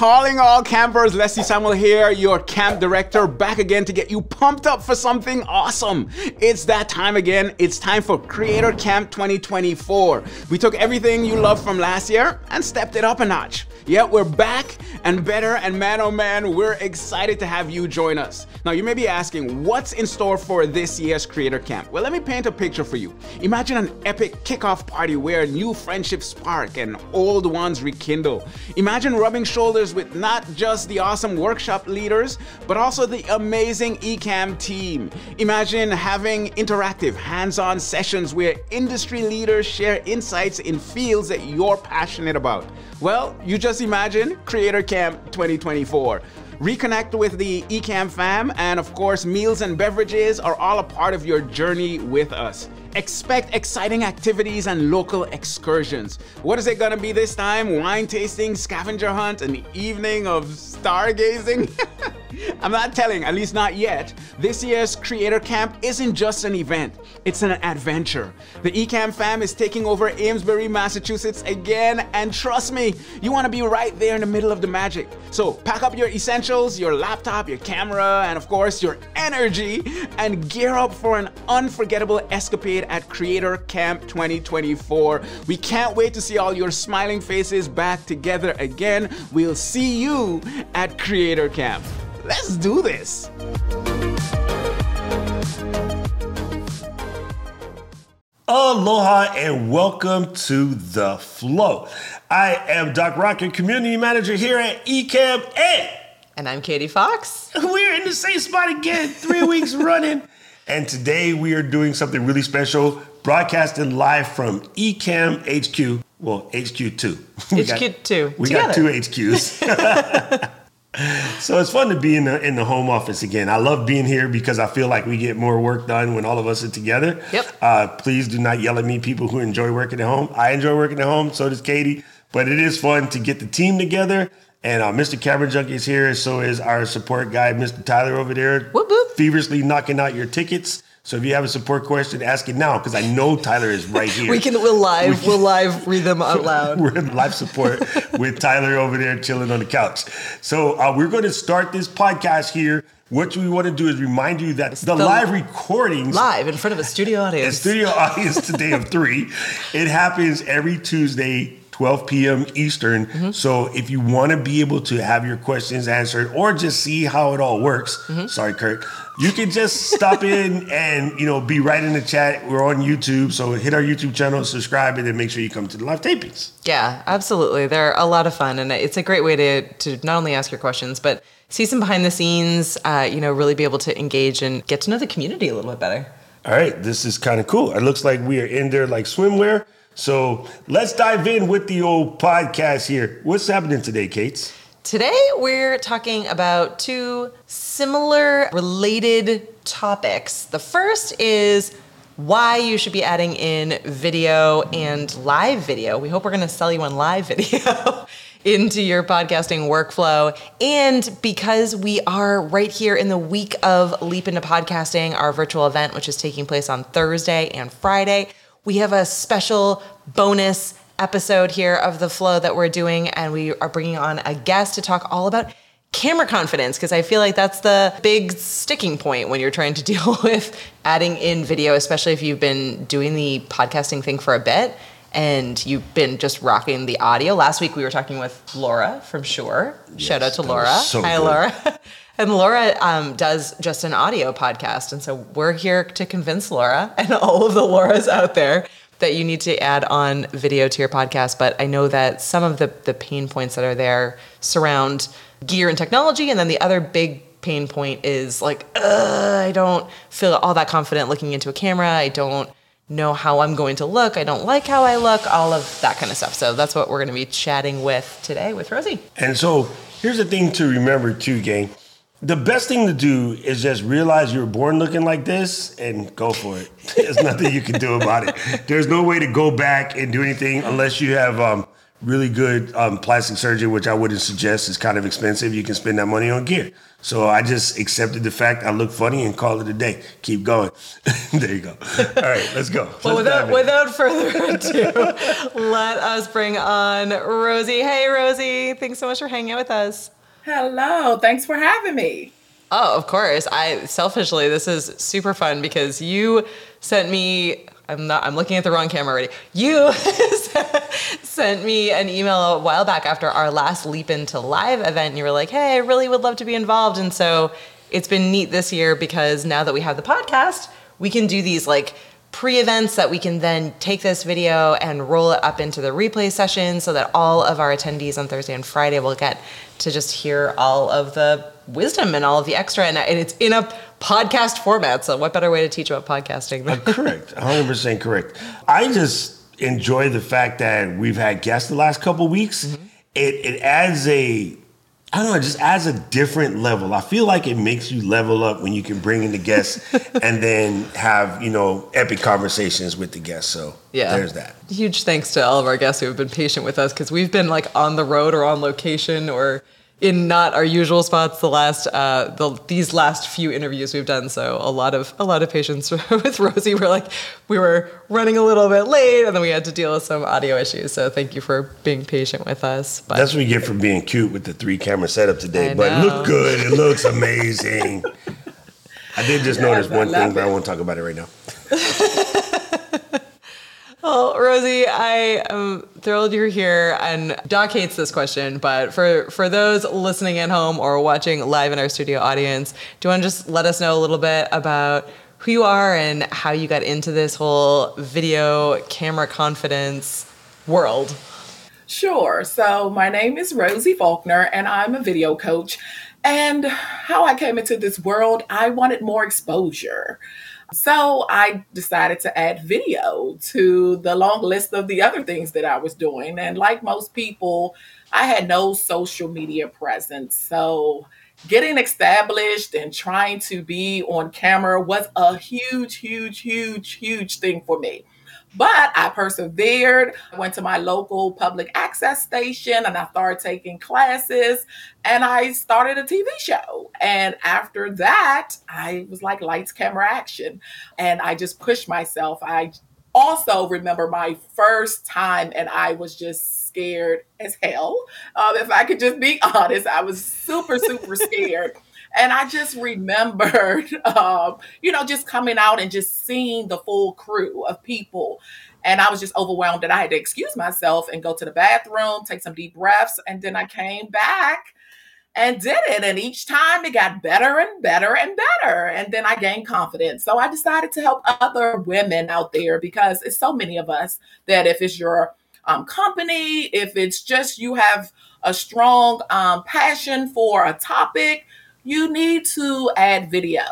Calling all campers, Leslie Samuel here, your camp director, back again to get you pumped up for something awesome. It's that time again. It's time for Creator Camp 2024. We took everything you loved from last year and stepped it up a notch. Yeah, we're back and better, and man oh man, we're excited to have you join us. Now, you may be asking, what's in store for this year's Creator Camp? Well, let me paint a picture for you. Imagine an epic kickoff party where new friendships spark and old ones rekindle. Imagine rubbing shoulders with not just the awesome workshop leaders, but also the amazing Ecamm team. Imagine having interactive, hands on sessions where industry leaders share insights in fields that you're passionate about. Well, you just imagine Creator Camp 2024. Reconnect with the Ecamm fam, and of course, meals and beverages are all a part of your journey with us. Expect exciting activities and local excursions. What is it gonna be this time? Wine tasting, scavenger hunt, an evening of stargazing? I'm not telling, at least not yet. This year's Creator Camp isn't just an event, it's an adventure. The Ecamm fam is taking over Amesbury, Massachusetts again, and trust me, you wanna be right there in the middle of the magic. So pack up your essentials, your laptop, your camera, and of course, your energy, and gear up for an unforgettable escapade at Creator Camp 2024. We can't wait to see all your smiling faces back together again. We'll see you at Creator Camp. Let's do this. Aloha and welcome to The Flow. I am Doc Rocket, Community Manager here at Ecamm, and And I'm Katie Fawkes. we're in the same spot again, three weeks running. And today we are doing something really special, broadcasting live from Ecamm HQ. Well, HQ2. We got- HQ2, We got two. HQs. so it's fun to be in the in the home office again. I love being here because I feel like we get more work done when all of us are together. Yep. Uh, please do not yell at me, people who enjoy working at home. I enjoy working at home. So does Katie. But it is fun to get the team together. And uh, Mr. Camera Junkie is here. So is our support guy, Mr. Tyler over there, Whoop, whoop. feverishly knocking out your tickets. So if you have a support question, ask it now because I know Tyler is right here. We can we'll live we'll live read them out loud. We're in life support with Tyler over there chilling on the couch. So uh, we're going to start this podcast here. What we want to do is remind you that the, the- live recordings Live in front of a studio audience. studio audience today of three, it happens every Tuesday. 12 p.m. Eastern. Mm-hmm. So if you want to be able to have your questions answered or just see how it all works, Mm-hmm. sorry, Kurt, you can just stop in and you know be right in the chat. We're on YouTube, so hit our YouTube channel, subscribe, and then make sure you come to the live tapings. Yeah, absolutely. They're a lot of fun, and it's a great way to to not only ask your questions, but see some behind the scenes. Uh, you know, really be able to engage and get to know the community a little bit better. All right, this is kind of cool. It looks like we are in there like swimwear. So let's dive in with the old podcast here. What's happening today, Kates? Today, we're talking about two similar, related topics. The first is why you should be adding in video and live video. We hope we're going to sell you on live video into your podcasting workflow. And because we are right here in the week of Leap into Podcasting, our virtual event, which is taking place on Thursday and Friday, we have a special bonus episode here of the flow that we're doing and we are bringing on a guest to talk all about camera confidence because i feel like that's the big sticking point when you're trying to deal with adding in video especially if you've been doing the podcasting thing for a bit and you've been just rocking the audio. Last week we were talking with laura from Shure shout out to laura. so hi good. laura and laura um, does just an audio podcast and so we're here to convince laura and all of the lauras out there that you need to add on video to your podcast, but I know that some of the, the pain points that are there surround gear and technology, and then the other big pain point is like, I don't feel all that confident looking into a camera. I don't know how I'm going to look. I don't like how I look, all of that kind of stuff. So that's what we're going to be chatting with today with Rosie. And so here's the thing to remember too, gang. The best thing to do is just realize you were born looking like this and go for it. There's nothing you can do about it. There's no way to go back and do anything unless you have um, really good um, plastic surgery, which I wouldn't suggest is kind of expensive. You can spend that money on gear. So I just accepted the fact I look funny and call it a day. Keep going. there you go. All right, let's go. Well, Let's without, without further ado, let us bring on Rosie. Hey, Rosie. Thanks so much for hanging out with us. Hello, thanks for having me. Oh, of course. I selfishly, this is super fun because you sent me. I'm not. I'm looking at the wrong camera already. You sent me an email a while back after our last Leap Into Live event. And you were like, "Hey, I really would love to be involved." And so it's been neat this year because now that we have the podcast, we can do these like pre-events that we can then take this video and roll it up into the replay session so that all of our attendees on Thursday and Friday will get to just hear all of the wisdom and all of the extra. And it's in a podcast format so what better way to teach about podcasting than correct. 100% correct. I just enjoy the fact that we've had guests the last couple weeks. Mm-hmm. it, it adds a i don't know it just adds a different level i feel like it makes you level up when you can bring in the guests and then have you know epic conversations with the guests so Yeah. there's that huge thanks to all of our guests who have been patient with us because we've been like on the road or on location or in not our usual spots the last uh the these last few interviews we've done. So a lot of a lot of patience with rosie we're like we were running a little bit late and then we had to deal with some audio issues. So thank you for being patient with us. But that's what you get for being cute with the three camera setup today but looked good. It looks amazing. I did just notice Yes, I one thing but i won't talk about it right now Well, Rosie, I am thrilled you're here. And Doc hates this question, but for, for those listening at home or watching live in our studio audience, do you want to just let us know a little bit about who you are and how you got into this whole video camera confidence world? Sure. So, my name is Rosie Faulkner, and I'm a video coach. And how I came into this world, I wanted more exposure. So, I decided to add video to the long list of the other things that I was doing. And like most people, I had no social media presence. So, getting established and trying to be on camera was a huge, huge, huge, huge thing for me. But I persevered. I went to my local public access station and I started taking classes and I started a TV show. And after that, I was like lights, camera, action. And I just pushed myself. I also remember my first time and I was just scared as hell. Um, if I could just be honest, I was super, super scared. And I just remembered, um, you know, just coming out and just seeing the full crew of people. And I was just overwhelmed that I had to excuse myself and go to the bathroom, take some deep breaths. And then I came back and did it. And each time it got better and better and better. And then I gained confidence. So I decided to help other women out there because it's so many of us that if it's your um, company, if it's just you have a strong um, passion for a topic, you need to add video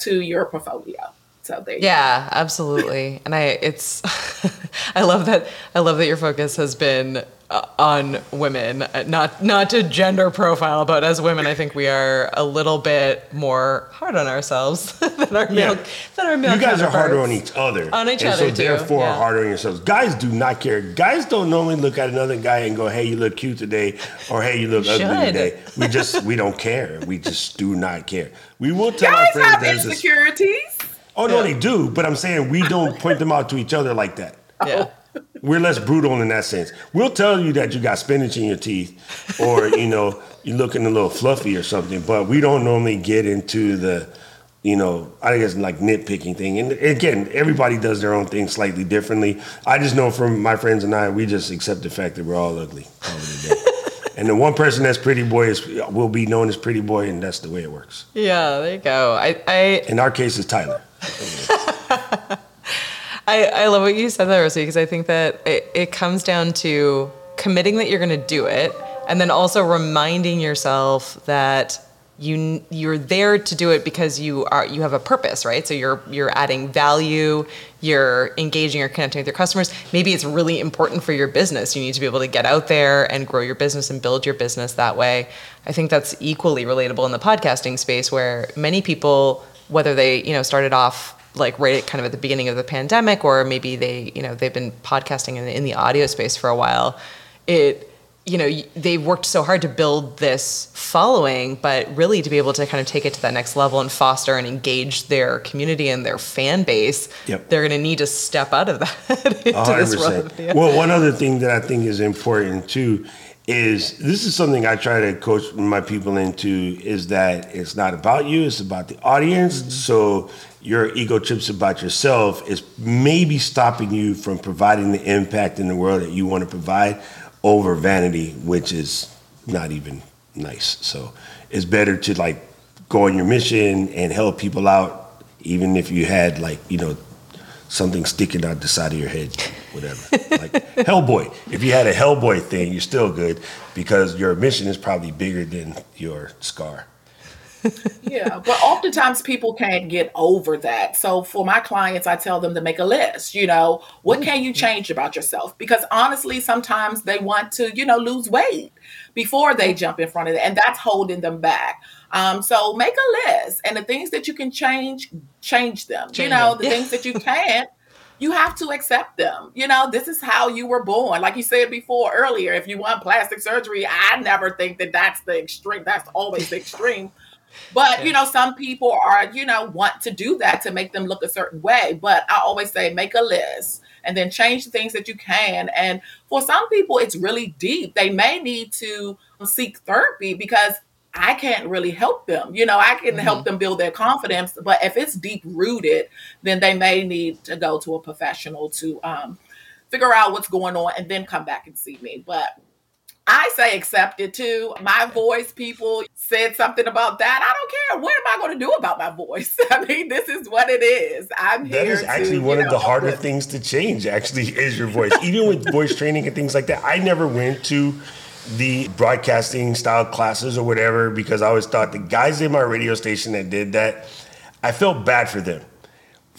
to your portfolio. So there Yeah, absolutely. and I it's I love that I love that your focus has been on women, uh, not not to gender profile, but as women, I think we are a little bit more hard on ourselves than our male Yeah. than our male You guys are harder on each other. On each and other, so too, therefore yeah. harder on yourselves. Guys do not care. Guys don't normally look at another guy and go, "Hey, you look cute today," or "Hey, you look ugly should. today." We just we don't care. We just do not care. We will tell Guys our friends have there's this. insecurities. Oh no, they do. But I'm saying we don't point them out to each other like that. Yeah. We're less brutal in that sense. We'll tell you that you got spinach in your teeth, or you know you're looking a little fluffy or something. But we don't normally get into the, you know, I guess like nitpicking thing. And again, everybody does their own thing slightly differently. I just know from my friends and I, we just accept the fact that we're all ugly. Day. and the one person that's pretty boy is will be known as pretty boy, and that's the way it works. Yeah, there you go. I, I In our case, it's Tyler. I, I love what you said there, Rosie, because I think that it, it comes down to committing that you're going to do it, and then also reminding yourself that you you're there to do it because you are you have a purpose, right? So you're you're adding value, you're engaging or connecting with your customers. Maybe it's really important for your business. You need to be able to get out there and grow your business and build your business that way. I think that's equally relatable in the podcasting space, where many people, whether they you know started off like right at kind of at the beginning of the pandemic or maybe they you know they've been podcasting in, in the audio space for a while it you know they've worked so hard to build this following but really to be able to kind of take it to that next level and foster and engage their community and their fan base Yep. they're going to need to step out of that into this world 100%. video. Well, one other thing that I think is important too is this is something I try to coach my people into is that it's not about you, it's about the audience. Mm-hmm. So your ego trips about yourself is maybe stopping you from providing the impact in the world that you want to provide over vanity, which is not even nice. So it's better to like go on your mission and help people out, even if you had like, you know, something sticking out the side of your head, whatever. like Hellboy. If you had a Hellboy thing, you're still good because your mission is probably bigger than your scar. Yeah, but oftentimes people can't get over that. So for my clients, I tell them to make a list. You know, what can you mm-hmm. change about yourself? Because honestly, sometimes they want to, you know, lose weight before they jump in front of it, and that's holding them back. Um, so make a list, and the things that you can change, change them. you know, them. the things that you can't. You have to accept them. You know, this is how you were born. Like you said before earlier, if you want plastic surgery, I never think that that's the extreme. That's always the extreme. But you know, some people are, you know, want to do that to make them look a certain way. But I always say make a list and then change the things that you can. And for some people, it's really deep. They may need to seek therapy because I can't really help them. You know, I can help them build their confidence, but if it's deep rooted, then they may need to go to a professional to um, figure out what's going on and then come back and see me. But I say accept it too. My voice, people said something about that. I don't care. What am I going to do about my voice? I mean, this is what it is. I'm here. That is to, actually you one of know, the harder with- things to change, actually, is your voice. Even with voice training and things like that, I never went to the broadcasting style classes or whatever because I always thought the guys in my radio station that did that, I felt bad for them.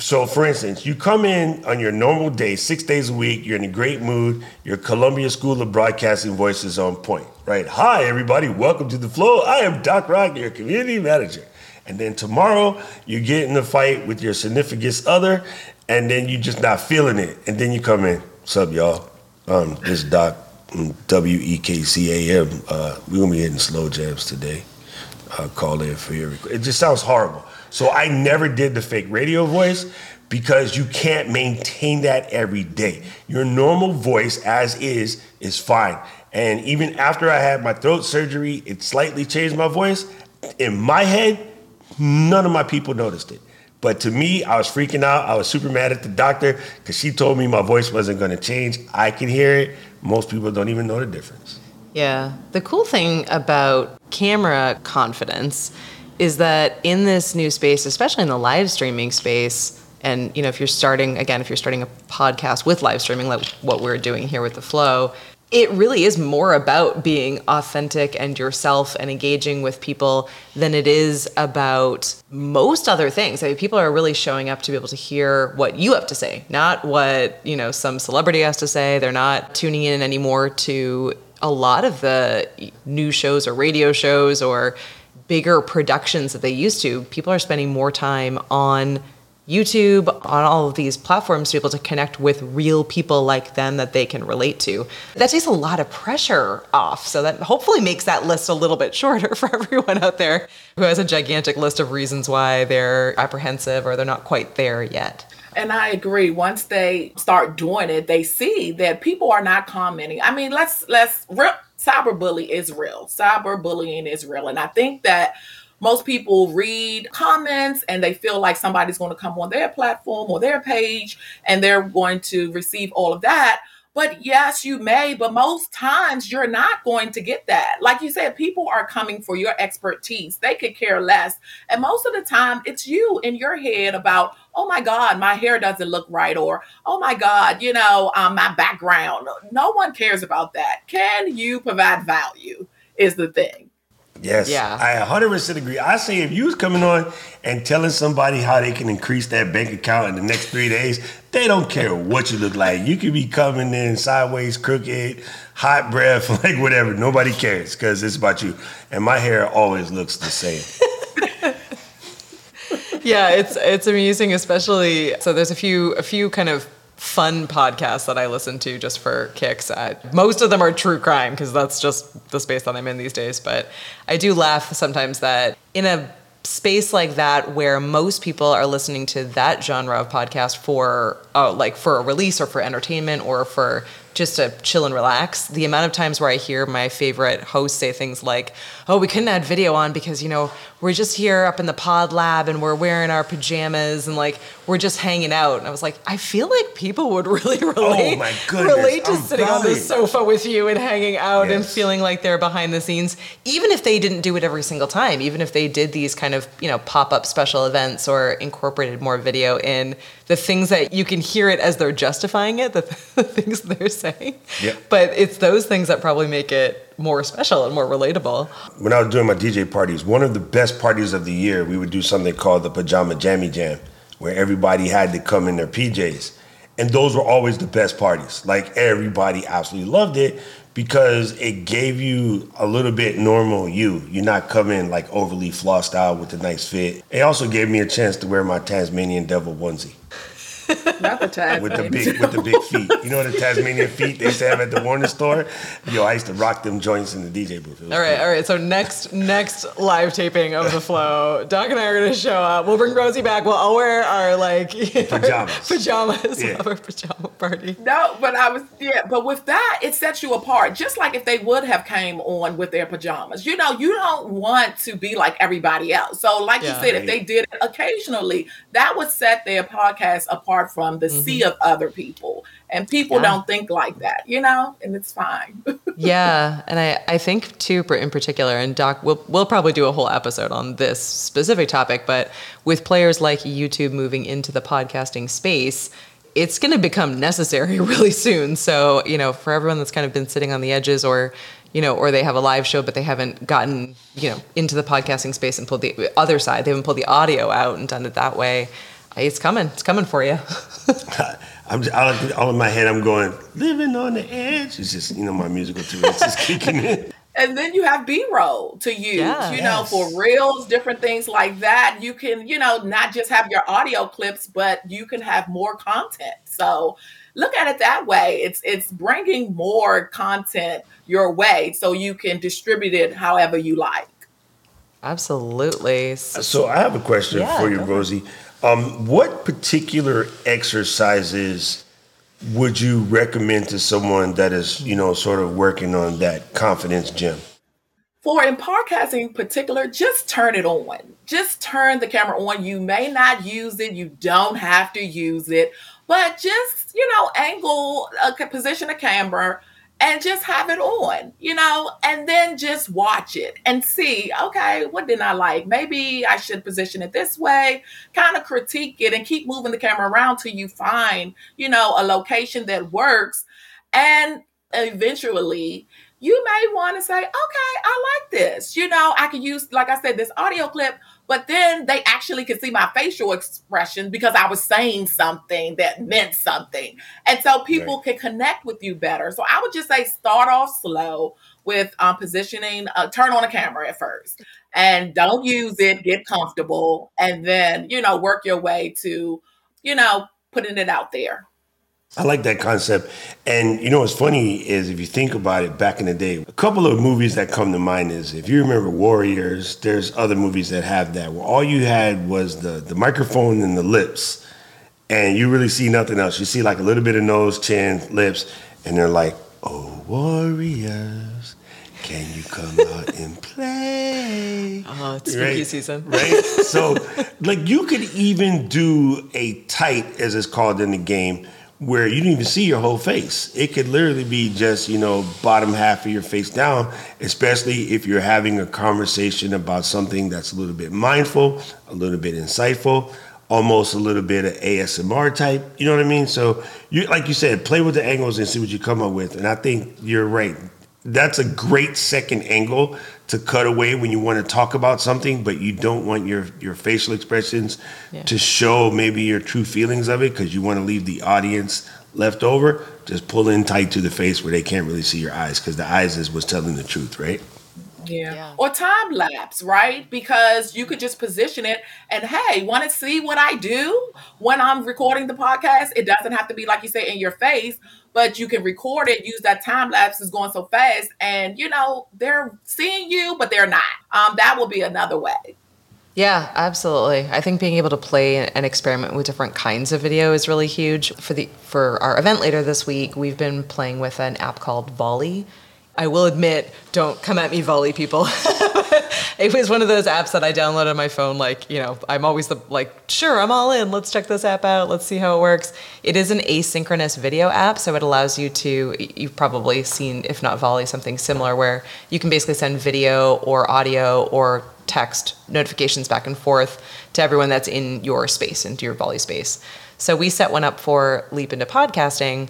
So, for instance, you come in on your normal day, six days a week, you're in a great mood, your Columbia School of Broadcasting voice is on point, right? Hi, everybody, welcome to the flow. I am Doc Rock, your community manager. And then tomorrow, you get in a fight with your significant other, and then you're just not feeling it. And then you come in, what's up, y'all? Um, this is Doc, W E K C A M. Uh, we're gonna be hitting slow jams today uh, call in for your request. It just sounds horrible. So I never did the fake radio voice because you can't maintain that every day. Your normal voice, as is, is fine. And even after I had my throat surgery, it slightly changed my voice. In my head, none of my people noticed it. But to me, I was freaking out. I was super mad at the doctor because she told me my voice wasn't going to change. I can hear it. Most people don't even know the difference. Yeah. The cool thing about camera confidence is that in this new space, especially in the live streaming space, and you know, if you're starting again, if you're starting a podcast with live streaming, like what we're doing here with the flow, it really is more about being authentic and yourself and engaging with people than it is about most other things. I mean, people are really showing up to be able to hear what you have to say, not what, you know, some celebrity has to say. They're not tuning in anymore to a lot of the news shows or radio shows or bigger productions that they used to. People are spending more time on YouTube, on all of these platforms to be able to connect with real people like them that they can relate to. That takes a lot of pressure off. So that hopefully makes that list a little bit shorter for everyone out there who has a gigantic list of reasons why they're apprehensive or they're not quite there yet. And I agree. Once they start doing it, they see that people are not commenting. I mean, let's let's cyberbully is real. Cyberbullying is real, and I think that most people read comments and they feel like somebody's going to come on their platform or their page and they're going to receive all of that. But yes, you may, but most times you're not going to get that. Like you said, people are coming for your expertise. They could care less. And most of the time, it's you in your head about, oh my God, my hair doesn't look right, or oh my God, you know, um, my background. No one cares about that. Can you provide value? Is the thing. Yes, Yeah. I 100% agree. I say if you was coming on and telling somebody how they can increase that bank account in the next three days, they don't care what you look like. You could be coming in sideways, crooked, hot breath, like whatever. Nobody cares because it's about you. And my hair always looks the same. yeah, it's it's amusing, especially so. There's a few a few kind of fun podcasts that I listen to just for kicks. Most of them are true crime because that's just the space that I'm in these days. But I do laugh sometimes that in a space like that where most people are listening to that genre of podcast for uh, like for a release or for entertainment or for just to chill and relax. The amount of times where I hear my favorite hosts say things like, "Oh, we couldn't add video on because you know we're just here up in the pod lab and we're wearing our pajamas and like we're just hanging out." And I was like, I feel like people would really oh relate, Oh goodness, relate to I'm sitting on the sofa with you and hanging out and feeling like they're behind the scenes, even if they didn't do it every single time, even if they did these kind of you know pop up special events or incorporated more video in the things that you can hear it as they're justifying it, the, the things they're saying. Yep. But it's those things that probably make it more special and more relatable. when I was doing my DJ parties, one of the best parties of the year, we would do something called the Pajama Jammy Jam, where everybody had to come in their PJs. And those were always the best parties. Like everybody absolutely loved it because it gave you a little bit normal you. You're not coming like overly flossed out with a nice fit. It also gave me a chance to wear my Tasmanian devil onesie Not the time. with the big with the big feet. You know the Tasmanian feet they used to have at the Warner store? Yo, I used to rock them joints in the DJ booth. All right, cool. all right. So next next live taping of the flow, Doc and I are gonna show up. We'll bring Rosie back. We'll all wear our like Pajamas. pajamas. Yeah. We'll our pajama party. No, but I was yeah, but with that, it sets you apart. Just like if they would have came on with their pajamas. You know, you don't want to be like everybody else. So, like Yeah. you said, if they did it occasionally, that would set their podcast apart from the sea of other people. And people Mm-hmm. Yeah. don't think like that, you know, and it's fine. yeah, and I, I think too, in particular, and Doc, we'll we'll probably do a whole episode on this specific topic, but with players like YouTube moving into the podcasting space. It's going to become necessary really soon. So, you know, for everyone that's kind of been sitting on the edges or, you know, or they have a live show, but they haven't gotten, you know, into the podcasting space and pulled the other side, they haven't pulled the audio out and done it that way. It's coming. It's coming for you. I'm just, all, all in my head. I'm going living on the edge. It's just you know my musical Tourette's is kicking in. and then you have b-roll to use Yeah. you know for reels different things like that you can you know not just have your audio clips but you can have more content so look at it that way it's it's bringing more content your way so you can distribute it however you like Absolutely. So I have a question Yeah, for you, go for. Rosie. Um, what particular exercises would you recommend to someone that is you know sort of working on that confidence gym? for in podcasting in particular, just turn it on. Just turn the camera on. You may not use it, you don't have to use it, but just, you know, angle, uh, position a camera and just have it on, you know, and then just watch it and see, okay, what didn't I like? Maybe I should position it this way, kind of critique it and keep moving the camera around till you find, you know, a location that works. And eventually, you may want to say, okay, I like this. You know, I could use, like I said, this audio clip, but then they actually could see my facial expression because I was saying something that meant something. And so people can connect with you better. So I would just say start off slow with um, positioning, uh, turn on a camera at first and don't use it, get comfortable, and then, you know, work your way to, you know, putting it out there. I like that concept. And you know what's funny is if you think about it back in the day, a couple of movies that come to mind is if you remember Warriors, there's other movies that have that where all you had was the the microphone and the lips. And you really see nothing else. You see like a little bit of nose, chin, lips, and they're like, "Oh, warriors, can you come out and play?" Oh, it's spooky Right. season. right? So, like, you could even do a tight, as it's called in the game, where you don't even see your whole face. It could literally be just, you know, bottom half of your face down, especially if you're having a conversation about something that's a little bit mindful, a little bit insightful, almost a little bit of ASMR type. You know what I mean? So, you like you said, play with the angles and see what you come up with. And I think you're right. That's a great second angle to cut away when you want to talk about something, but you don't want your your facial expressions Yeah. to show maybe your true feelings of it because you want to leave the audience left over. Just pull in tight to the face where they can't really see your eyes because the eyes is what's telling the truth, right? Yeah. Yeah. Or time lapse, right? Because you could just position it and hey, want to see what I do when I'm recording the podcast? It doesn't have to be like you say in your face, but you can record it, use that time lapse is going so fast, and you know, they're seeing you, but they're not. Um, that will be another way. Yeah, absolutely. I think being able to play and experiment with different kinds of video is really huge. For the for our event later this week, we've been playing with an app called Volley. I will admit, don't come at me, Volley people. it was one of those apps that I downloaded on my phone. Like, you know, I'm always the like, sure, I'm all in. Let's check this app out. Let's see how it works. It is an asynchronous video app, so it allows you to. You've probably seen, if not Volley, something similar where you can basically send video or audio or text notifications back and forth to everyone that's in your space, into your Volley space. So we set one up for Leap into Podcasting.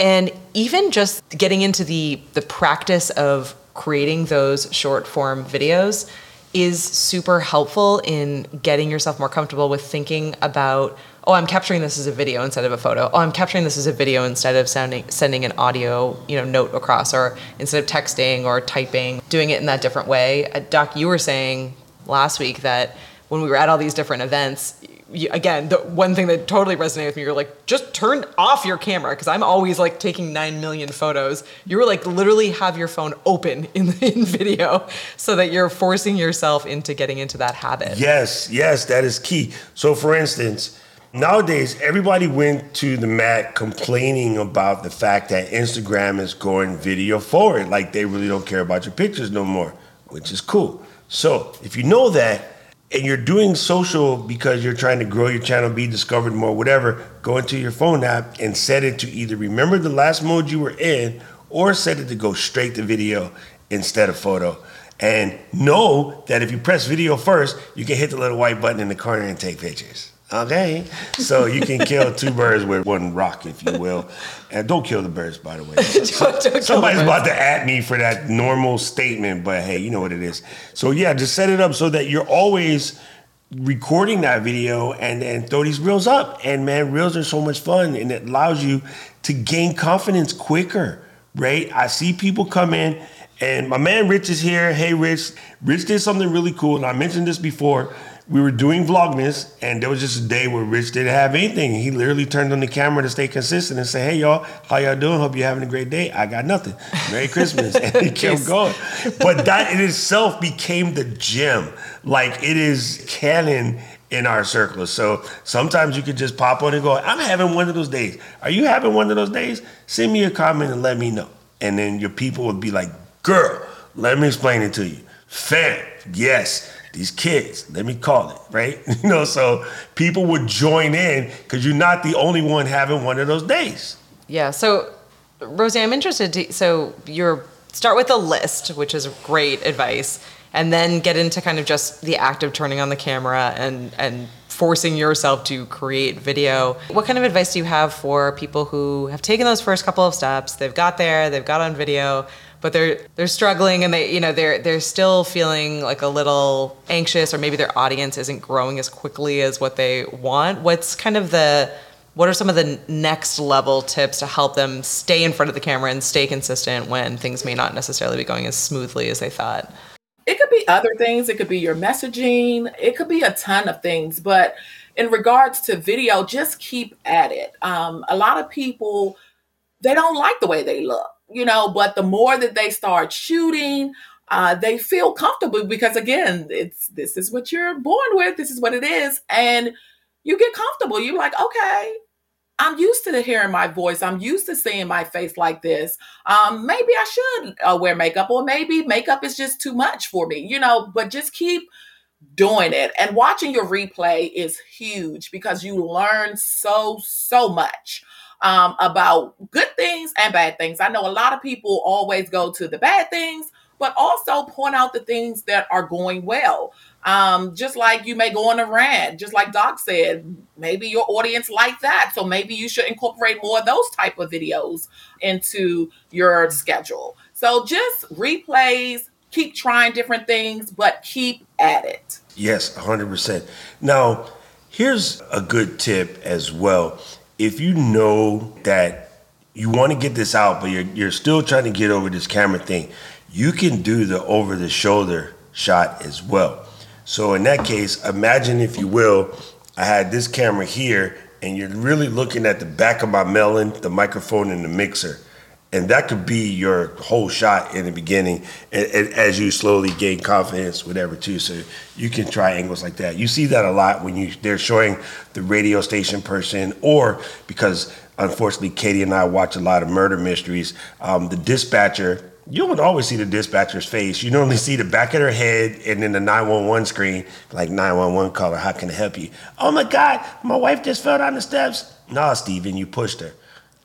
And even just getting into the the practice of creating those short form videos is super helpful in getting yourself more comfortable with thinking about oh i'm capturing this as a video instead of a photo. Oh i'm capturing this as a video instead of sounding, sending an audio you know note across or instead of texting or typing doing it in that different way. Uh, doc you were saying last week that when we were at all these different events you, again, the one thing that totally resonated with me, you're like, just turn off your camera because I'm always like taking nine million photos. You were like, literally have your phone open in in video so that you're forcing yourself into getting into that habit. Yes, yes, that is key. So, for instance, nowadays everybody went to the mat complaining about the fact that Instagram is going video forward, like they really don't care about your pictures no more, which is cool. So, if you know that and you're doing social because you're trying to grow your channel, be discovered more, whatever, go into your phone app and set it to either remember the last mode you were in or set it to go straight to video instead of photo. And know that if you press video first, you can hit the little white button in the corner and take pictures. Okay, so you can kill two birds with one rock, if you will. And don't kill the birds, by the way. Don't- don't Somebody's about to at me for that normal statement, but hey, you know what it is. So yeah, just set it up so that you're always recording that video and and throw these reels up. And man, reels are so much fun, and it allows you to gain confidence quicker. Right? I see people come in. And my man Rich is here. Hey, Rich. Rich did something really cool, and I mentioned this before we were doing Vlogmas, and there was just a day where Rich didn't have anything. He literally turned on the camera to stay consistent and say, "Hey, y'all, how y'all doing? Hope you're having a great day. I got nothing. Merry Christmas." and he kept going. But that in itself became the gem. Like it is canon in our circles. So sometimes you could just pop on and go, "I'm having one of those days." Are you having one of those days? Send me a comment and let me know. And then your people would be like, "Girl, let me explain it to you." Fam, yes these kids, let me call it, right? You know, so people would join in because you're not the only one having one of those days. Yeah. So, Rosie, I'm interested. To, so you're start with a list, which is great advice, and then get into kind of just the act of turning on the camera and and forcing yourself to create video. What kind of advice do you have for people who have taken those first couple of steps? They've got there, they've got on video, but they're they're struggling and they you know they're they're still feeling like a little anxious or maybe their audience isn't growing as quickly as what they want. What's kind of the what are some of the next level tips to help them stay in front of the camera and stay consistent when things may not necessarily be going as smoothly as they thought? It could be other things. It could be your messaging. It could be a ton of things. But in regards to video, just keep at it. Um, a lot of people, they don't like the way they look, you know, but the more that they start shooting, uh, they feel comfortable because again, it's this is what you're born with. This is what it is, and you get comfortable. You're like, okay, I'm used to hearing my voice. I'm used to seeing my face like this. Um, maybe I should uh, wear makeup, or maybe makeup is just too much for me, you know. But just keep doing it, and watching your replay is huge because you learn so so much um, about good things and bad things. I know a lot of people always go to the bad things, but also point out the things that are going well. Um, just like you may go on a rant, just like Doc said, maybe your audience like that. So maybe you should incorporate more of those type of videos into your schedule. So just replays, keep trying different things, but keep at it. Yes, 100%. Now, here's a good tip as well. If you know that you want to get this out, but you're, you're still trying to get over this camera thing, you can do the over the shoulder shot as well. So in that case, imagine if you will, I had this camera here and you're really looking at the back of my melon, the microphone and the mixer. And that could be your whole shot in the beginning and, and as you slowly gain confidence, whatever too. So you can try angles like that. You see that a lot when you they're showing the radio station person or because unfortunately Katie and I watch a lot of murder mysteries, um, the dispatcher you don't always see the dispatcher's face. You normally see the back of their head and then the 911 screen, like 911 caller, how can I help you? Oh my God, my wife just fell down the steps. Nah, Steven, you pushed her.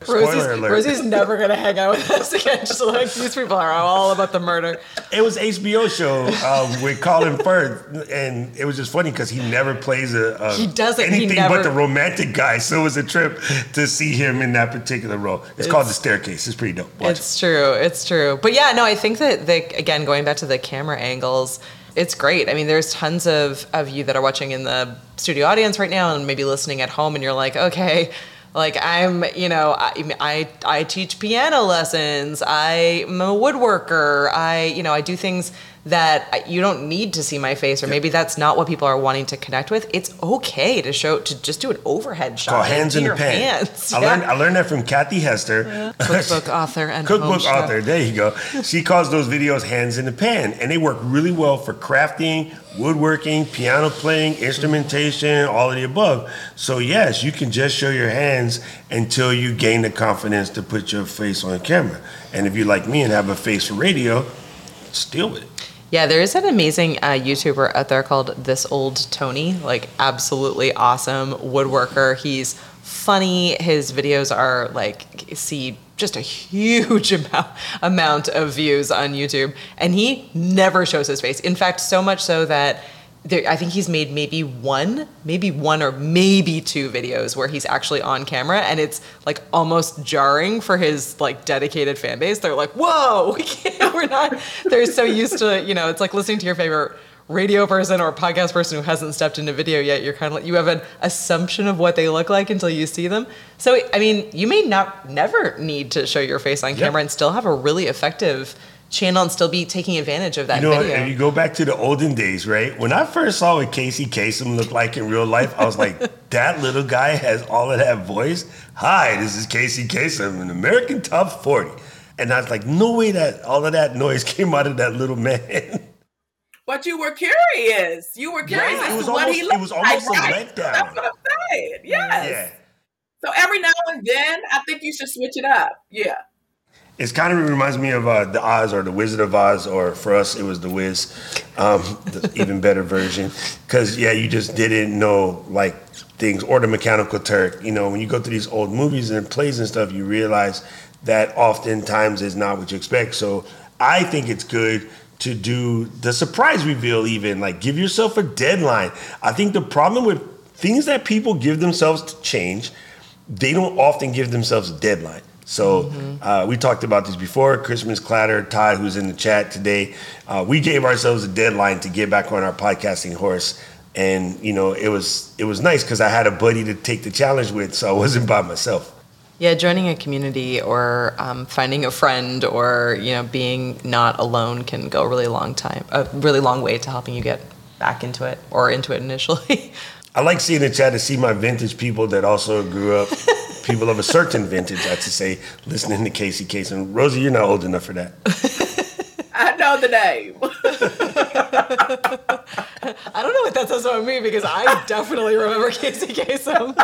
Rosie's, Rosie's never gonna hang out with us again. Just like these people are all about the murder. It was HBO show um, with Colin Firth, and it was just funny because he never plays a, a he doesn't anything never, but the romantic guy. So it was a trip to see him in that particular role. It's, it's called The Staircase. It's pretty dope. Watch it's it. true. It's true. But yeah, no, I think that the again going back to the camera angles it's great. I mean, there's tons of, of you that are watching in the studio audience right now and maybe listening at home, and you're like, okay, like I'm, you know, I, I, I teach piano lessons. I'm a woodworker. I, you know, I do things that you don't need to see my face, or maybe that's not what people are wanting to connect with. It's okay to show to just do an overhead shot. Call hands in the pan. Hands. I yeah. learned I learned that from Kathy Hester, yeah. cookbook author and cookbook author. There you go. She calls those videos hands in the pan, and they work really well for crafting, woodworking, piano playing, instrumentation, all of the above. So yes, you can just show your hands until you gain the confidence to put your face on camera. And if you're like me and have a face for radio, still with it. Yeah, there is an amazing uh, YouTuber out there called This Old Tony. Like, absolutely awesome woodworker. He's funny. His videos are like see just a huge amount amount of views on YouTube, and he never shows his face. In fact, so much so that there, I think he's made maybe one, maybe one or maybe two videos where he's actually on camera, and it's like almost jarring for his like dedicated fan base. They're like, "Whoa, we can't, we're not." They're so used to, you know, it's like listening to your favorite radio person or podcast person who hasn't stepped into video yet. You're kind of like you have an assumption of what they look like until you see them. So, I mean, you may not never need to show your face on camera and still have a really effective channel and still be taking advantage of that you know, video. And you go back to the olden days, right? When I first saw what Casey Kasem looked like in real life, I was like, that little guy has all of that voice. Hi, this is Casey Kasem, an American Top 40. And I was like, no way that all of that noise came out of that little man. But you were curious. You were curious yeah, as to what he looked It was almost like, a letdown. That's what I'm saying. Yes. Yeah. So every now and then, I think you should switch it up. Yeah. It's kind of reminds me of uh, the Oz or the Wizard of Oz, or for us it was the Wiz, um, the even better version. Because yeah, you just didn't know like things, or the Mechanical Turk. You know, when you go through these old movies and plays and stuff, you realize that oftentimes is not what you expect. So I think it's good to do the surprise reveal, even like give yourself a deadline. I think the problem with things that people give themselves to change, they don't often give themselves a deadline. So mm-hmm. uh, we talked about this before. Christmas Clatter, Todd, who's in the chat today, uh, we gave ourselves a deadline to get back on our podcasting horse, and you know it was it was nice because I had a buddy to take the challenge with, so I wasn't by myself. Yeah, joining a community or um, finding a friend or you know being not alone can go a really long time, a really long way to helping you get back into it or into it initially. I like seeing the chat to see my vintage people that also grew up, people of a certain vintage, I should say, listening to Casey Kasem. Rosie, you're not old enough for that. I know the name. I don't know what that says about me because I definitely remember Casey Kasem.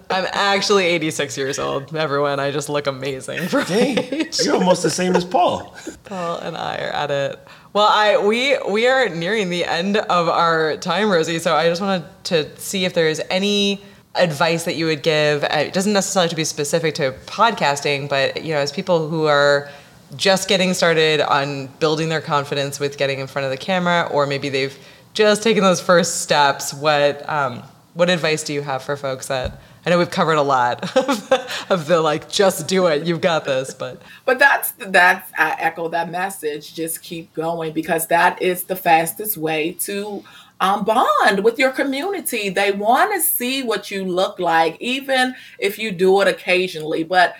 I'm actually 86 years old, everyone. I just look amazing for Dang, age. You're almost the same as Paul. Paul and I are at it. Well, I we we are nearing the end of our time, Rosie. So I just wanted to see if there is any advice that you would give. Uh, it doesn't necessarily have to be specific to podcasting, but you know, as people who are just getting started on building their confidence with getting in front of the camera, or maybe they've just taken those first steps, what um, what advice do you have for folks that I know we've covered a lot of the, like just do it, you've got this, but but that's that's I echo that message. Just keep going because that is the fastest way to um, bond with your community. They want to see what you look like, even if you do it occasionally. But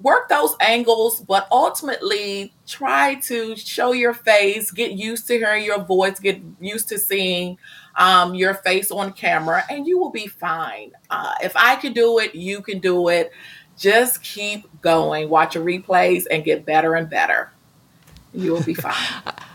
work those angles, but ultimately try to show your face, get used to hearing your voice, get used to seeing um, your face on camera, and you will be fine. Uh, if I can do it, you can do it. Just keep going, watch your replays, and get better and better. You will be fine.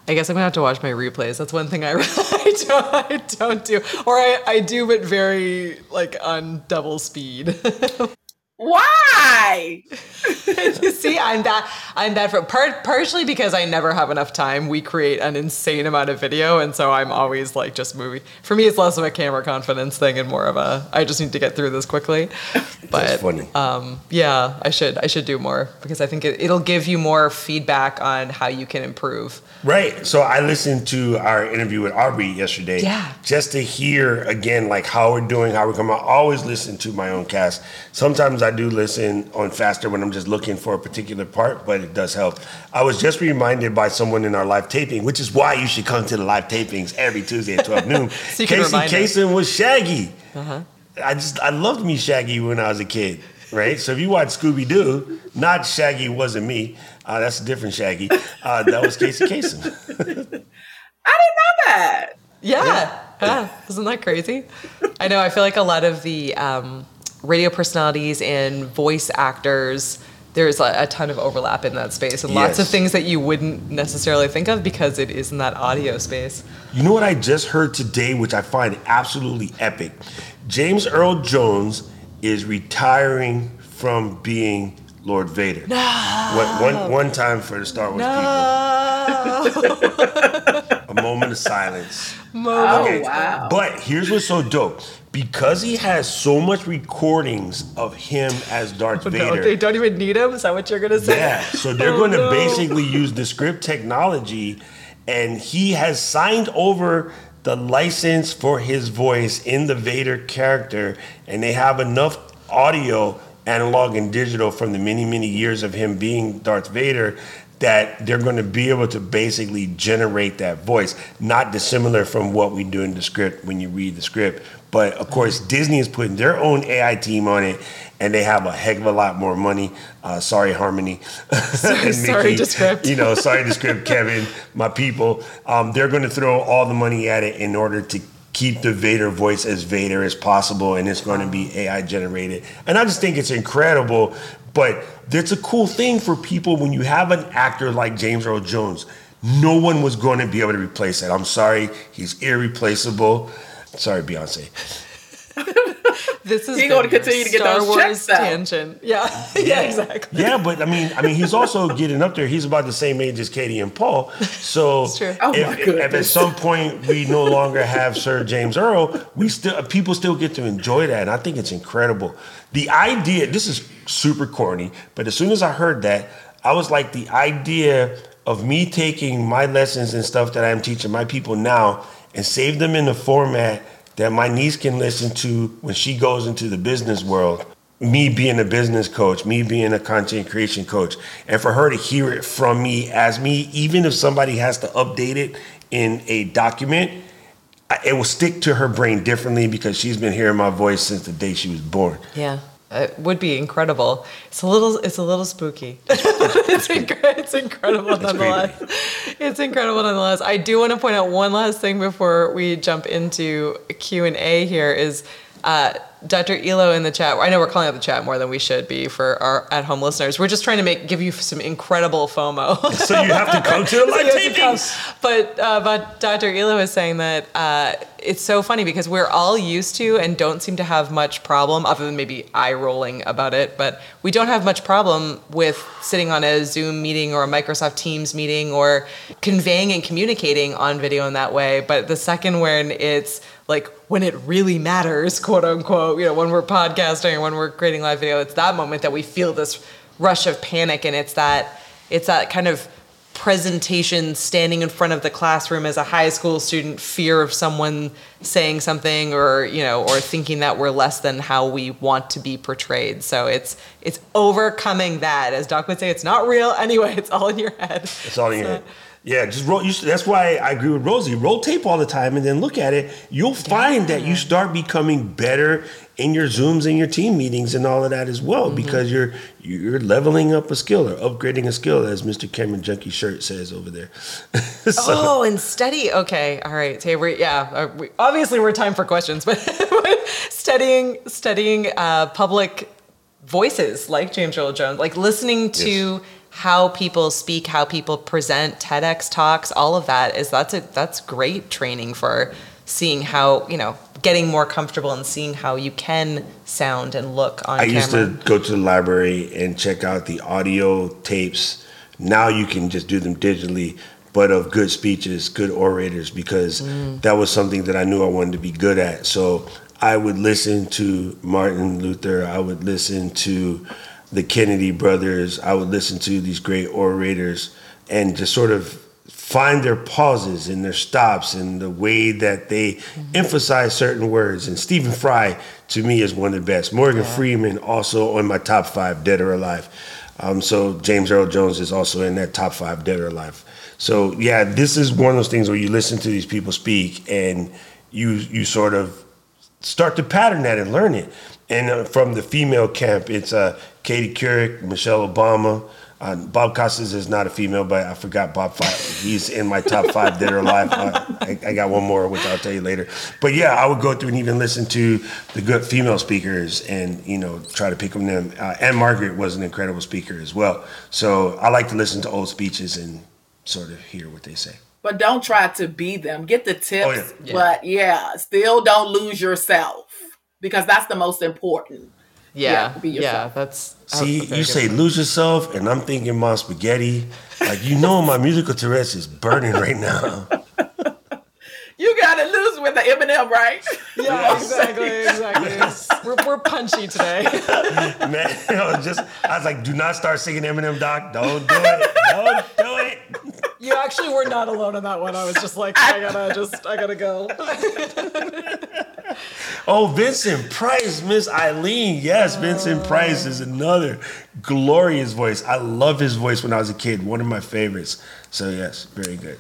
I guess I'm gonna have to watch my replays. That's one thing I, I, don't, I don't do, or I, I do, but very like on double speed. Why? you see, I'm bad. I'm bad for part partially because I never have enough time. We create an insane amount of video, and so I'm always like just moving. For me, it's less of a camera confidence thing and more of a I just need to get through this quickly. But That's funny. um, yeah, I should I should do more because I think it, it'll give you more feedback on how you can improve. Right. So I listened to our interview with Aubrey yesterday. Yeah. Just to hear again, like how we're doing, how we're coming. I always listen to my own cast. Sometimes I do listen on faster when I'm just looking for a particular part, but it does help. I was just reminded by someone in our live taping, which is why you should come to the live tapings every Tuesday at 12 noon. So Casey. Kasem was Shaggy. Uh-huh. I just I loved me Shaggy when I was a kid, right? so if you watch Scooby Doo, not Shaggy wasn't me. Uh, that's a different Shaggy. Uh, that was Casey Kasem. I didn't know that. Yeah. yeah. Isn't that crazy? I know. I feel like a lot of the um, radio personalities and voice actors, there's a, a ton of overlap in that space and lots of things that you wouldn't necessarily think of because it is in that audio space. You know what I just heard today, which I find absolutely epic? James Earl Jones is retiring from being Lord Vader. No. One, one, one time for the Star Wars people. A moment of silence. Oh, Okay, wow. But here's what's so dope. Because he has so much recordings of him as Darth oh, no, Vader. they don't even need him. Is that what you're gonna say? Yeah, so they're Oh, going to no. basically use Descript technology, and he has signed over the license for his voice in the Vader character, and they have enough audio, analog and digital, from the many, many years of him being Darth Vader. That they're going to be able to basically generate that voice, not dissimilar from what we do in Descript when you read the script. But of course, Disney is putting their own AI team on it, and they have a heck of a lot more money. Uh, sorry, Harmony. and sorry, Descript. You know, sorry, Descript, Kevin, my people. Um, they're going to throw all the money at it in order to keep the Vader voice as Vader as possible, and it's going to be AI generated. And I just think it's incredible. But that's a cool thing for people when you have an actor like James Earl Jones. No one was going to be able to replace that. I'm sorry, he's irreplaceable. Sorry, Beyonce. This is You're gonna continue to get Star those Wars checks, though. tangent. Yeah. yeah, exactly. Yeah, but I mean, I mean, he's also getting up there. He's about the same age as Katie and Paul. So true. Oh, if, if at some point we no longer have Sir James Earl, we still people still get to enjoy that, and I think it's incredible. The idea, this is super corny, but as soon as I heard that, I was like, the idea of me taking my lessons and stuff that I'm teaching my people now and save them in the format that my niece can listen to when she goes into the business world me being a business coach, me being a content creation coach, and for her to hear it from me as me, even if somebody has to update it in a document, it will stick to her brain differently because she's been hearing my voice since the day she was born. Yeah, it would be incredible. It's a little, it's a little spooky. it's, incre- it's incredible nonetheless. It's incredible nonetheless. I do want to point out one last thing before we jump into Q and A. Here is. Uh, Dr. Elo in the chat. I know we're calling out the chat more than we should be for our at-home listeners. We're just trying to make give you some incredible FOMO. So you have to come to the So live you have to come. tapings. But uh, but Dr. Elo is saying that uh, it's so funny because we're all used to and don't seem to have much problem, other than maybe eye rolling about it. But we don't have much problem with sitting on a Zoom meeting or a Microsoft Teams meeting or conveying and communicating on video in that way. But the second when it's like when it really matters, quote unquote, you know, when we're podcasting or when we're creating live video, it's that moment that we feel this rush of panic, and it's that it's that kind of presentation standing in front of the classroom as a high school student fear of someone saying something or you know or thinking that we're less than how we want to be portrayed. So it's it's overcoming that. As doc would say it's not real. Anyway it's all in your head. It's all in your head. Yeah, just roll. You, that's why I agree with Rosie. Roll tape all the time and then look at it. You'll find that you start becoming better in your zooms and your team meetings and all of that as well Mm-hmm. because you're you're leveling up a skill or upgrading a skill, as Mr. Cameron Junkie shirt says over there. So- Oh, and study. Okay, all right. Hey, we yeah. uh, we, obviously, we're time for questions, but studying studying uh, public voices like James Earl Jones, like listening to Yes. How people speak, how people present, TEDx talks, all of that is that's a that's great training for seeing how you know getting more comfortable and seeing how you can sound and look on I camera. used to go to the library and check out the audio tapes. Now you can just do them digitally, but of good speeches, good orators, because mm. that was something that I knew I wanted to be good at. So I would listen to Martin Luther, I would listen to the Kennedy brothers, I would listen to these great orators and just sort of find their pauses and their stops and the way that they emphasize certain words. And Stephen Fry, to me, is one of the best. Morgan Freeman, also on my top five, dead or alive. Um, so James Earl Jones is also in that top five, dead or alive. So yeah, this is one of those things where you listen to these people speak and you you sort of start to pattern that and learn it. And uh, from the female camp, it's uh, Katie Couric, Michelle Obama. Uh, Bob Costas is not a female, but I forgot Bob. Five. He's in my top five dead or alive. Uh, I, I got one more, which I'll tell you later. But yeah, I would go through and even listen to the good female speakers, and you know, try to pick from them. Uh, and Margaret was an incredible speaker as well. So I like to listen to old speeches and sort of hear what they say. But don't try to be them. Get the tips, Oh, yeah. Yeah. but yeah, still don't lose yourself because that's the most important. yeah, yeah, be yeah, that's a See, very you say point. lose yourself, and I'm thinking my spaghetti. Like you know, my musical Tourette's is burning right now. You got to lose with the Eminem, right? Yeah, exactly, exactly. we're, we're punchy today. Man, I was just I was like, do not start singing Eminem, Doc. Don't do it. Don't do it. You actually were not alone in that one. I was just like, I gotta just, I gotta go. Oh, Vincent Price, Miss Eileen. Yes, Vincent Price is another glorious voice. I love his voice when I was a kid. One of my favorites. So yes, very good.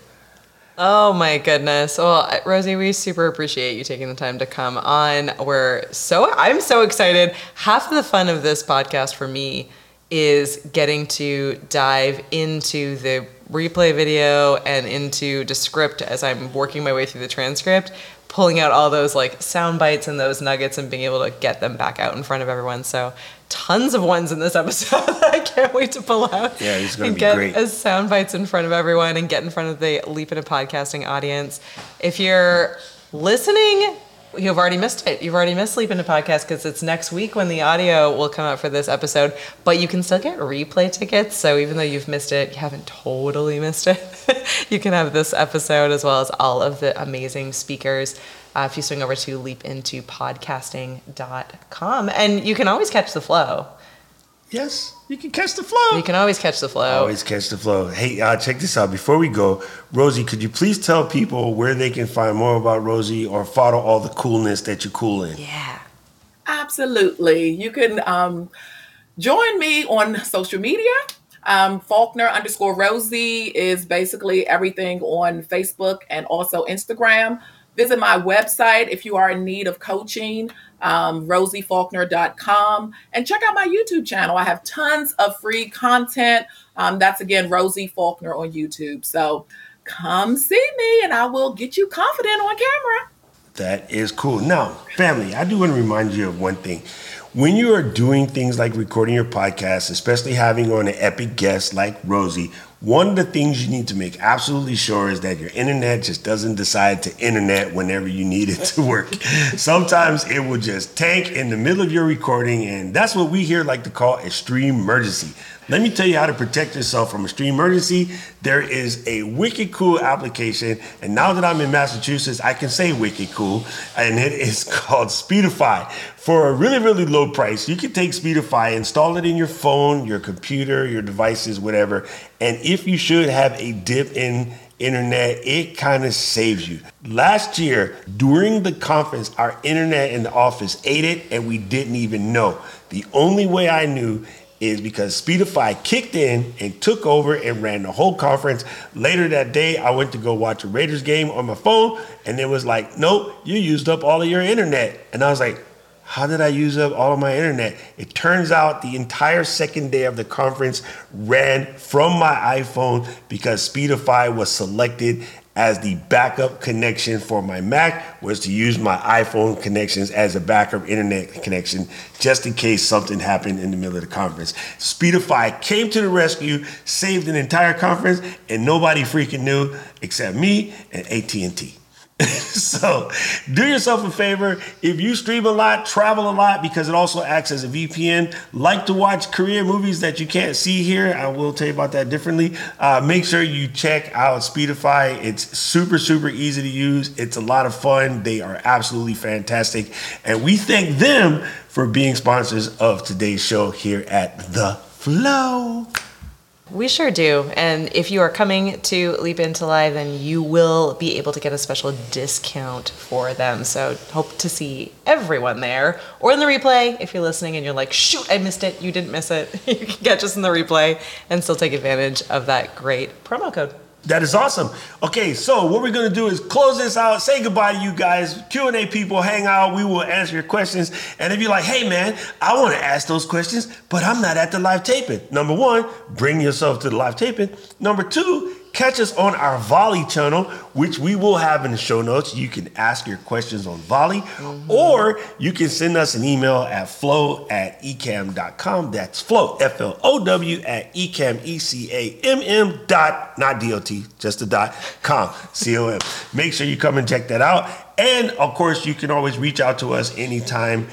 Oh my goodness. Well, uh, Rosie, we super appreciate you taking the time to come on. We're so, I'm so excited. Half of the fun of this podcast for me is getting to dive into the replay video and into Descript as I'm working my way through the transcript, pulling out all those like sound bites and those nuggets and being able to get them back out in front of everyone. So tons of ones in this episode. I can't wait to pull out. Yeah, it's gonna and be get great. as sound bites in front of everyone and get in front of the Leap into Podcasting audience. If you're listening, you've already missed it. You've already missed Leap into Podcast because it's next week when the audio will come out for this episode. But you can still get replay tickets. So even though you've missed it, you haven't totally missed it. you can have this episode as well as all of the amazing speakers. Uh, if you swing over to leapintopodcasting.com, and you can always catch the flow. Yes, you can catch the flow. You can always catch the flow. Always catch the flow. Hey, uh, check this out. Before we go, Rosie, could you please tell people where they can find more about Rosie or follow all the coolness that you're cool in? Yeah. Absolutely. You can um, join me on social media. Um, Faulkner underscore Rosie is basically everything on Facebook and also Instagram. Visit my website if you are in need of coaching, um, rosiefaulkner.com, and check out my YouTube channel. I have tons of free content. Um, that's again Rosie Faulkner on YouTube. So come see me and I will get you confident on camera. That is cool. Now, family, I do want to remind you of one thing. When you are doing things like recording your podcast, especially having on an epic guest like Rosie, one of the things you need to make absolutely sure is that your internet just doesn't decide to internet whenever you need it to work. Sometimes it will just tank in the middle of your recording, and that's what we here like to call extreme emergency. Let me tell you how to protect yourself from extreme emergency. There is a wicked cool application, and now that I'm in Massachusetts, I can say wicked cool, and it is called Speedify. For a really, really low price, you can take Speedify, install it in your phone, your computer, your devices, whatever, and if you should have a dip in internet, it kind of saves you. Last year, during the conference, our internet in the office ate it and we didn't even know. The only way I knew is because Speedify kicked in and took over and ran the whole conference. Later that day, I went to go watch a Raiders game on my phone, and it was like, nope, you used up all of your internet. And I was like, how did I use up all of my internet? It turns out the entire second day of the conference ran from my iPhone because Speedify was selected as the backup connection for my Mac was to use my iPhone connections as a backup internet connection just in case something happened in the middle of the conference. Speedify came to the rescue, saved an entire conference, and nobody freaking knew except me and AT&T. so do yourself a favor. If you stream a lot travel a lot because it also acts as a vpn like to watch korean movies that you can't see here. I will tell you about that differently. Uh, make sure you check out speedify it's super super easy to use. It's a lot of fun. They are absolutely fantastic. And we thank them for being sponsors of today's show here at the flow we sure do. And if you are coming to Leap Into Live, then you will be able to get a special discount for them. So hope to see everyone there or in the replay. If you're listening and you're like, shoot, I missed it, you didn't miss it, you can catch us in the replay and still take advantage of that great promo code. That is awesome. Okay, so what we're gonna do is close this out, say goodbye to you guys, Q and A people, hang out. We will answer your questions. And if you're like, hey man, I want to ask those questions, but I'm not at the live taping. Number one, bring yourself to the live taping. Number two, Catch us on our Volley channel, which we will have in the show notes. You can ask your questions on Volley, mm-hmm. or you can send us an email at flow at ecamm.com. That's flow, F L O W, at ecamm, E C A M M dot, not D O T, just a dot, com, C O M. Make sure you come and check that out. And of course, you can always reach out to us anytime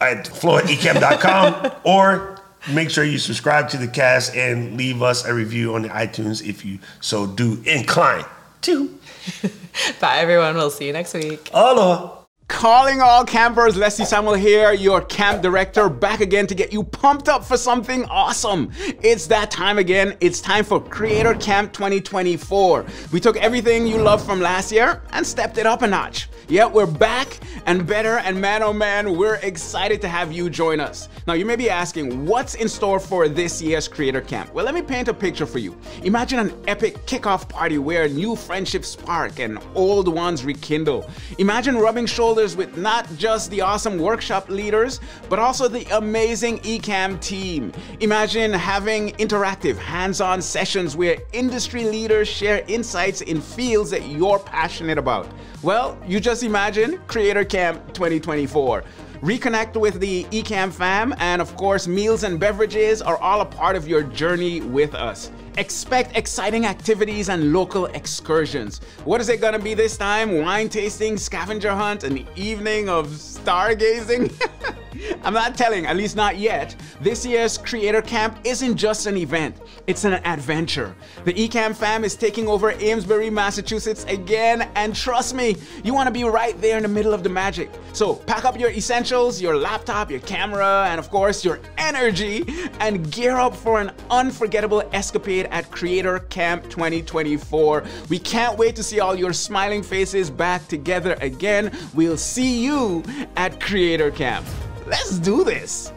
at flow at ecamm.com or Make sure you subscribe to the cast and leave us a review on the iTunes if you so do incline to. Bye, everyone. We'll see you next week. Aloha. Calling all campers, Leslie Samuel here, your camp director, back again to get you pumped up for something awesome. It's that time again. It's time for Creator Camp 2024. We took everything you loved from last year and stepped it up a notch. Yeah, we're back and better, and man oh man, we're excited to have you join us. Now, you may be asking, what's in store for this year's Creator Camp? Well, let me paint a picture for you. Imagine an epic kickoff party where new friendships spark and old ones rekindle. Imagine rubbing shoulders with not just the awesome workshop leaders, but also the amazing Ecamm team. Imagine having interactive, hands-on sessions where industry leaders share insights in fields that you're passionate about. Well, you just imagine Creator Camp 2024. Reconnect with the Ecamm fam, and of course, meals and beverages are all a part of your journey with us. Expect exciting activities and local excursions. What is it gonna be this time? Wine tasting, scavenger hunt, an evening of stargazing? I'm not telling, at least not yet. This year's Creator Camp isn't just an event, it's an adventure. The Ecamm fam is taking over Amesbury, Massachusetts again, and trust me, you wanna be right there in the middle of the magic. So pack up your essentials, your laptop, your camera, and of course your energy, and gear up for an unforgettable escapade at Creator Camp 2024. We can't wait to see all your smiling faces back together again. We'll see you at Creator Camp. Let's do this.